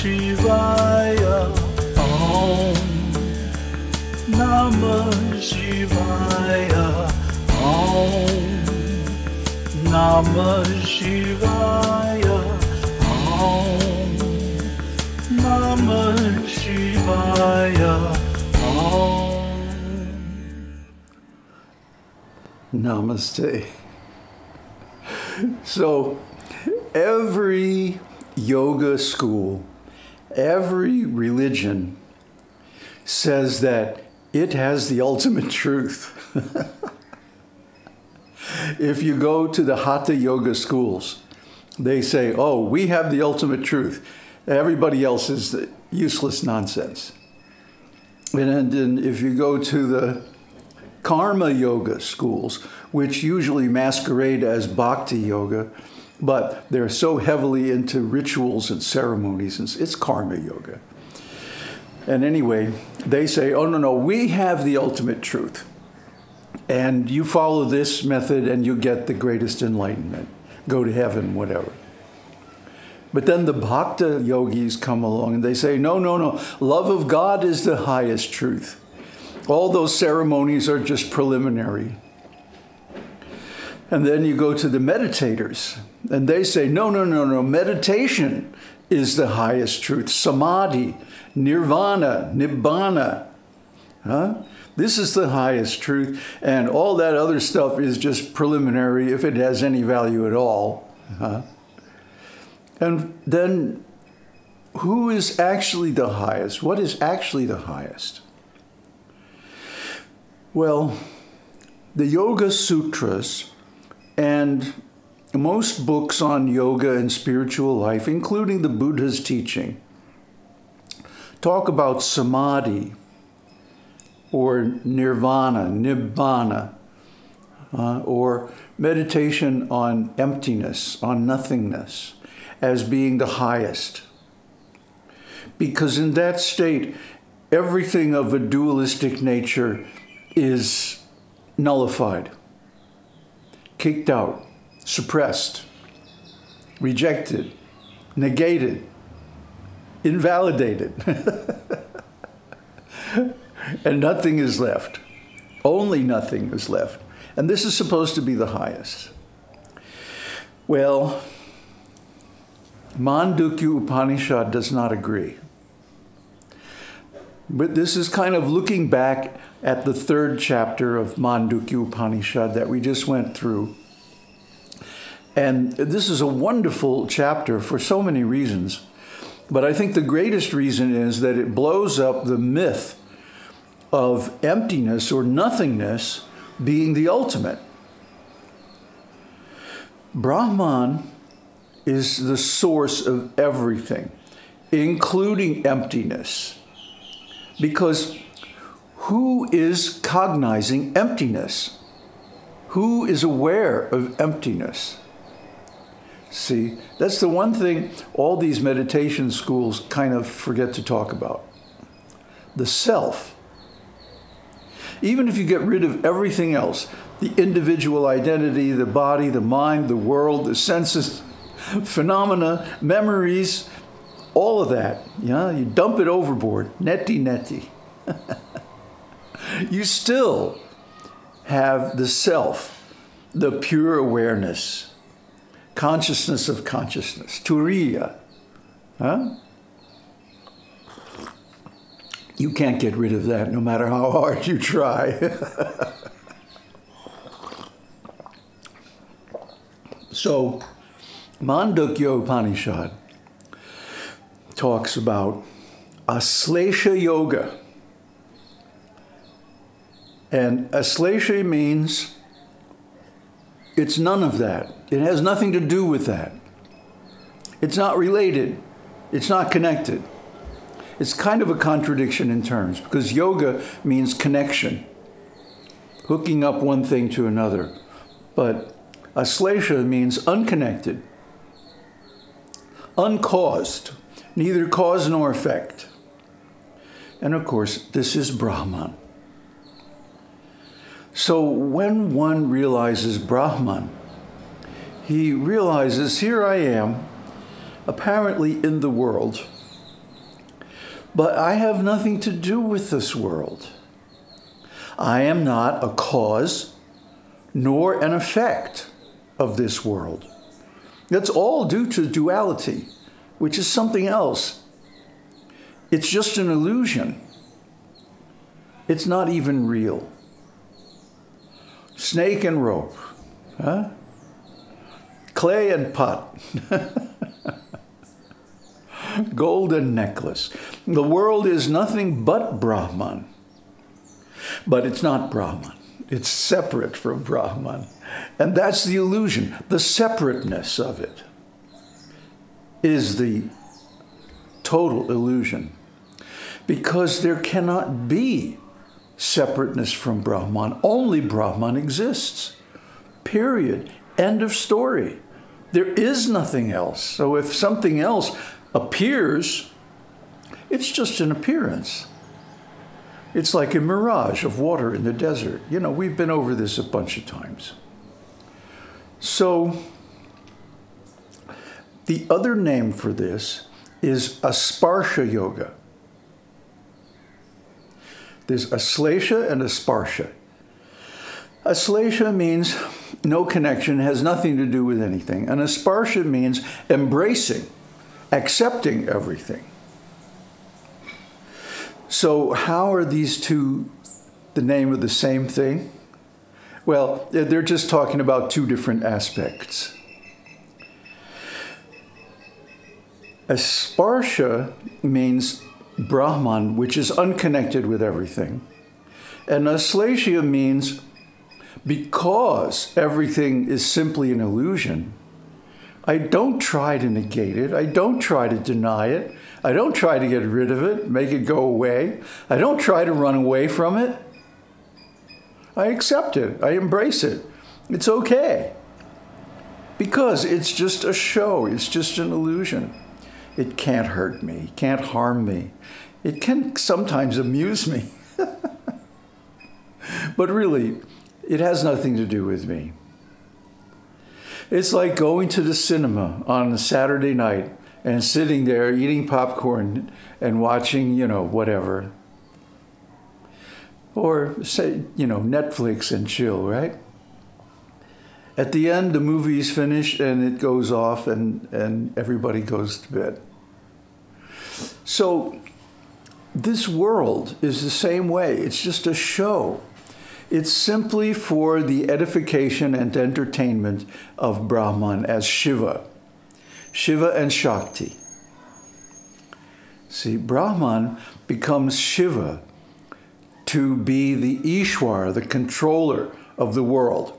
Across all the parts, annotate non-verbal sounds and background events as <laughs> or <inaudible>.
Namah Shivaya. Om Namah Shivaya. Om Namah Shivaya. Om. Namaste. So, every yoga school, every religion says that it has the ultimate truth. <laughs> if you go to the Hatha yoga schools, they say, oh, we have the ultimate truth. Everybody else is useless nonsense. And if you go to the karma yoga schools, which usually masquerade as bhakti yoga, but they're so heavily into rituals and ceremonies, and it's karma yoga. And anyway, they say, oh, no, no, we have the ultimate truth. And you follow this method and you get the greatest enlightenment, go to heaven, whatever. But then the bhakta yogis come along and they say, no, no, no, love of God is the highest truth. All those ceremonies are just preliminary. And then you go to the meditators, and they say, no, no, no, no, meditation is the highest truth. Samadhi, nirvana, nibbana. Huh? This is the highest truth, and all that other stuff is just preliminary if it has any value at all. Huh? And then, who is actually the highest? What is actually the highest? Well, the Yoga Sutras and most books on yoga and spiritual life, including the Buddha's teaching, talk about samadhi or nirvana, nibbana, uh, or meditation on emptiness, on nothingness, as being the highest. Because in that state, everything of a dualistic nature is nullified, kicked out, suppressed, rejected, negated, invalidated. <laughs> and nothing is left. Only nothing is left. And this is supposed to be the highest. Well, Mandukya Upanishad does not agree. But this is kind of looking back at the third chapter of Mandukya Upanishad that we just went through. And this is a wonderful chapter for so many reasons. But I think the greatest reason is that it blows up the myth of emptiness or nothingness being the ultimate. Brahman is the source of everything, including emptiness. Because who is cognizing emptiness? Who is aware of emptiness? See, that's the one thing all these meditation schools kind of forget to talk about the self. Even if you get rid of everything else, the individual identity, the body, the mind, the world, the senses, phenomena, memories, all of that, yeah, you dump it overboard, neti neti. <laughs> you still have the self, the pure awareness, consciousness of consciousness, turiya. Huh? You can't get rid of that no matter how hard you try. <laughs> so, Mandukya Upanishad talks about Aslesha Yoga. And Aslesha means it's none of that. It has nothing to do with that. It's not related. It's not connected. It's kind of a contradiction in terms because yoga means connection, hooking up one thing to another. But aslesha means unconnected, uncaused, neither cause nor effect. And of course, this is Brahman. So when one realizes Brahman, he realizes here I am, apparently in the world But I have nothing to do with this world. I am not a cause nor an effect of this world. That's all due to duality, which is something else. It's just an illusion. It's not even real. Snake and rope, huh? Clay and pot. <laughs> Golden necklace. The world is nothing but Brahman. But it's not Brahman. It's separate from Brahman. And that's the illusion. The separateness of it is the total illusion. Because there cannot be separateness from Brahman. Only Brahman exists. Period. End of story. There is nothing else. So if something else appears, it's just an appearance. It's like a mirage of water in the desert. You know, we've been over this a bunch of times. So, the other name for this is Asparsha Yoga. There's Aslesha and Asparsha. Aslesha means no connection, has nothing to do with anything. And Asparsha means embracing, accepting everything. So, how are these two the name of the same thing? Well, they're just talking about two different aspects. Asparsha means Brahman, which is unconnected with everything. And Aslesha means because everything is simply an illusion, I don't try to negate it. I don't try to deny it. I don't try to get rid of it, make it go away. I don't try to run away from it. I accept it. I embrace it. It's okay. Because it's just a show, it's just an illusion. It can't hurt me, can't harm me. It can sometimes amuse me. <laughs> but really, it has nothing to do with me. It's like going to the cinema on a Saturday night and sitting there eating popcorn and watching, you know, whatever. Or say, you know, Netflix and chill, right? At the end, the movie's finished and it goes off and, and everybody goes to bed. So, this world is the same way. It's just a show. It's simply for the edification and entertainment of Brahman as Shiva. Shiva and Shakti. See, Brahman becomes Shiva to be the Ishwar, the controller of the world.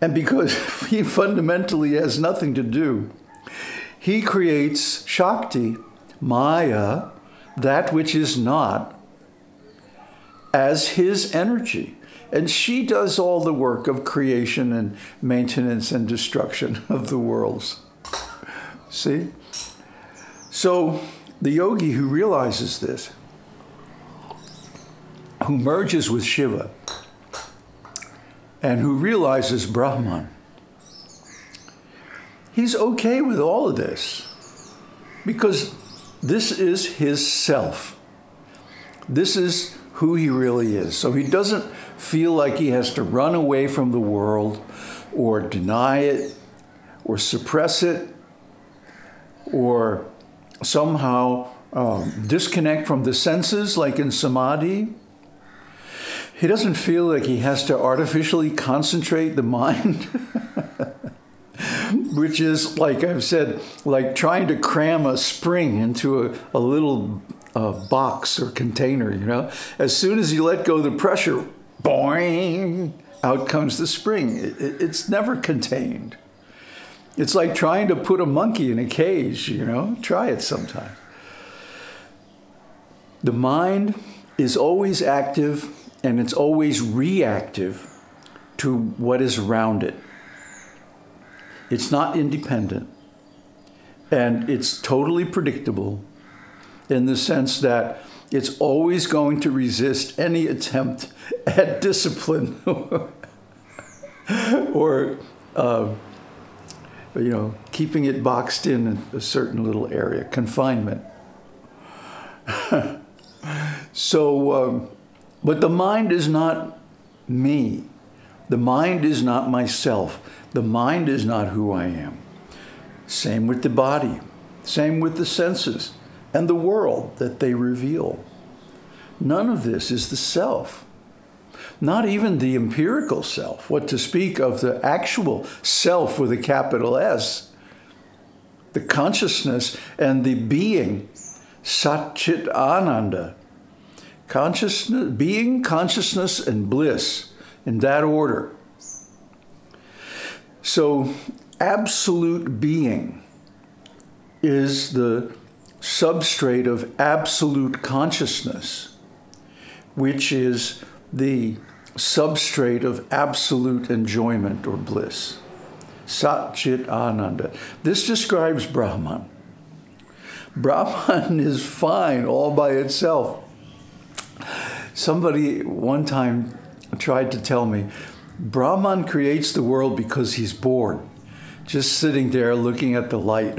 And because <laughs> he fundamentally has nothing to do, he creates Shakti, Maya, that which is not, as his energy. And she does all the work of creation and maintenance and destruction <laughs> of the worlds. See? So the yogi who realizes this, who merges with Shiva, and who realizes Brahman, he's okay with all of this because this is his self. This is who he really is. So he doesn't feel like he has to run away from the world or deny it or suppress it or somehow um, disconnect from the senses, like in samadhi. He doesn't feel like he has to artificially concentrate the <laughs> mind, which is, like I've said, like trying to cram a spring into a, a little uh, box or container, you know. As soon as you let go the pressure, boing, out comes the spring. It, it's never contained. It's like trying to put a monkey in a cage, you know. Try it sometime. The mind is always active and it's always reactive to what is around it. It's not independent and it's totally predictable in the sense that it's always going to resist any attempt at <laughs> discipline <laughs> or, uh, you know, keeping it boxed in a certain little area, confinement. <laughs> so, um, but the mind is not me. The mind is not myself. The mind is not who I am. Same with the body. Same with the senses and the world that they reveal. None of this is the self. Not even the empirical self, what to speak of the actual self with a capital S, the consciousness and the being, Satchit Ananda. Consciousness, being, consciousness, and bliss in that order. So, absolute being is the substrate of absolute consciousness, which is the substrate of absolute enjoyment or bliss. Satchit Ananda. This describes Brahman. Brahman is fine all by itself. Somebody one time tried to tell me Brahman creates the world because he's bored, just sitting there looking at the light. <laughs>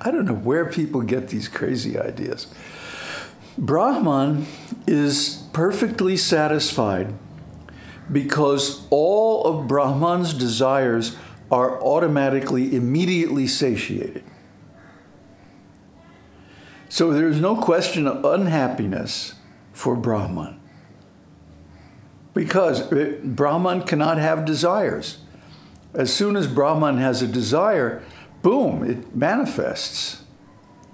I don't know where people get these crazy ideas. Brahman is perfectly satisfied because all of Brahman's desires are automatically, immediately satiated. So there's no question of unhappiness for Brahman. Because uh, Brahman cannot have desires. As soon as Brahman has a desire, boom, it manifests.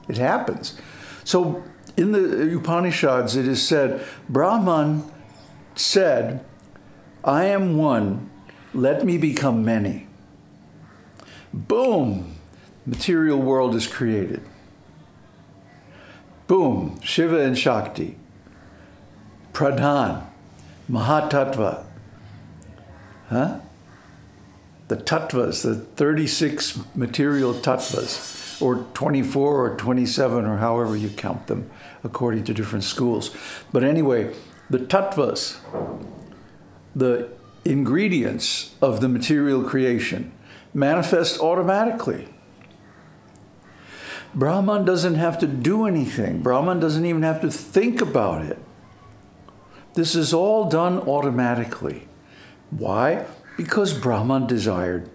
It happens. So in the Upanishads, it is said, Brahman said, I am one, let me become many. Boom, material world is created. Boom, Shiva and Shakti. Pradhan, Mahatattva. Huh? The tattvas, the 36 material tattvas, or 24 or 27, or however you count them, according to different schools. But anyway, the tattvas, the ingredients of the material creation, manifest automatically. Brahman doesn't have to do anything. Brahman doesn't even have to think about it. This is all done automatically. Why? Because Brahman desired,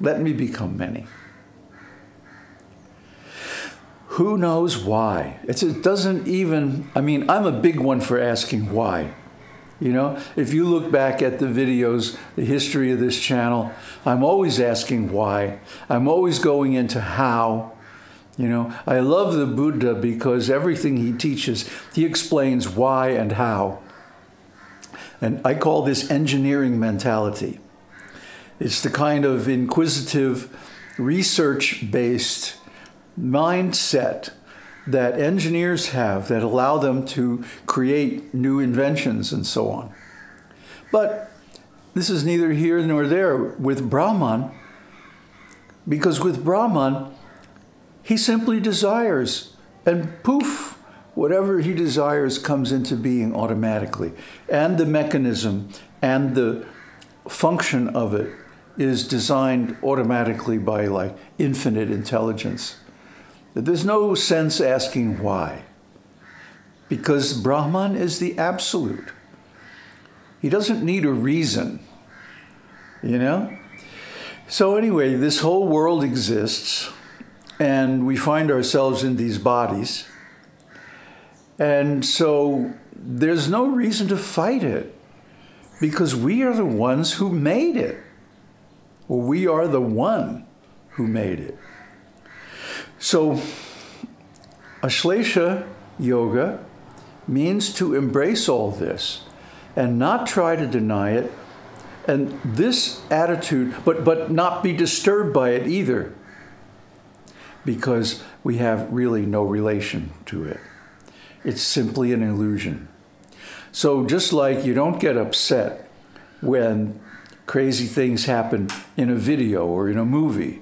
let me become many. Who knows why? It's, it doesn't even, I mean, I'm a big one for asking why. You know, if you look back at the videos, the history of this channel, I'm always asking why. I'm always going into how. You know, I love the Buddha because everything he teaches, he explains why and how. And I call this engineering mentality. It's the kind of inquisitive, research based mindset that engineers have that allow them to create new inventions and so on. But this is neither here nor there with Brahman, because with Brahman, he simply desires, and poof, whatever he desires comes into being automatically. And the mechanism and the function of it is designed automatically by like infinite intelligence. There's no sense asking why, because Brahman is the absolute. He doesn't need a reason, you know? So, anyway, this whole world exists, and we find ourselves in these bodies. And so, there's no reason to fight it because we are the ones who made it, or we are the one who made it. So, Ashlesha yoga means to embrace all this and not try to deny it. And this attitude, but, but not be disturbed by it either, because we have really no relation to it. It's simply an illusion. So, just like you don't get upset when crazy things happen in a video or in a movie,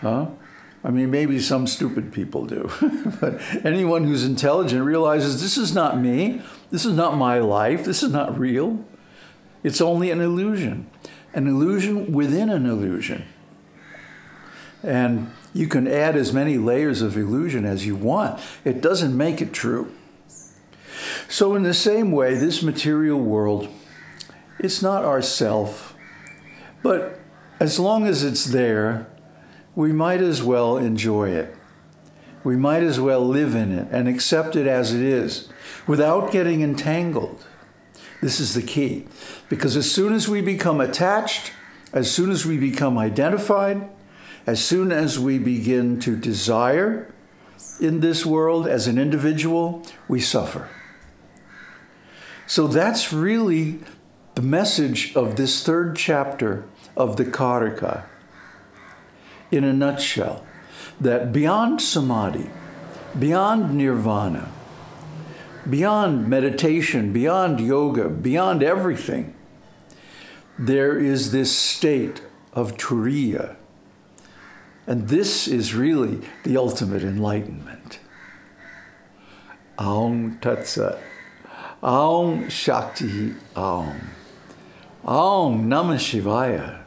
huh? I mean, maybe some stupid people do, <laughs> but anyone who's intelligent realizes this is not me, this is not my life, this is not real. It's only an illusion, an illusion within an illusion. And you can add as many layers of illusion as you want, it doesn't make it true. So, in the same way, this material world, it's not our self, but as long as it's there, we might as well enjoy it. We might as well live in it and accept it as it is without getting entangled. This is the key. Because as soon as we become attached, as soon as we become identified, as soon as we begin to desire in this world as an individual, we suffer. So that's really the message of this third chapter of the Karika in a nutshell that beyond samadhi, beyond nirvana, beyond meditation, beyond yoga, beyond everything, there is this state of turiya. And this is really the ultimate enlightenment. Aum Tat Sat. Aum Shakti Aum. Aum Namah Shivaya.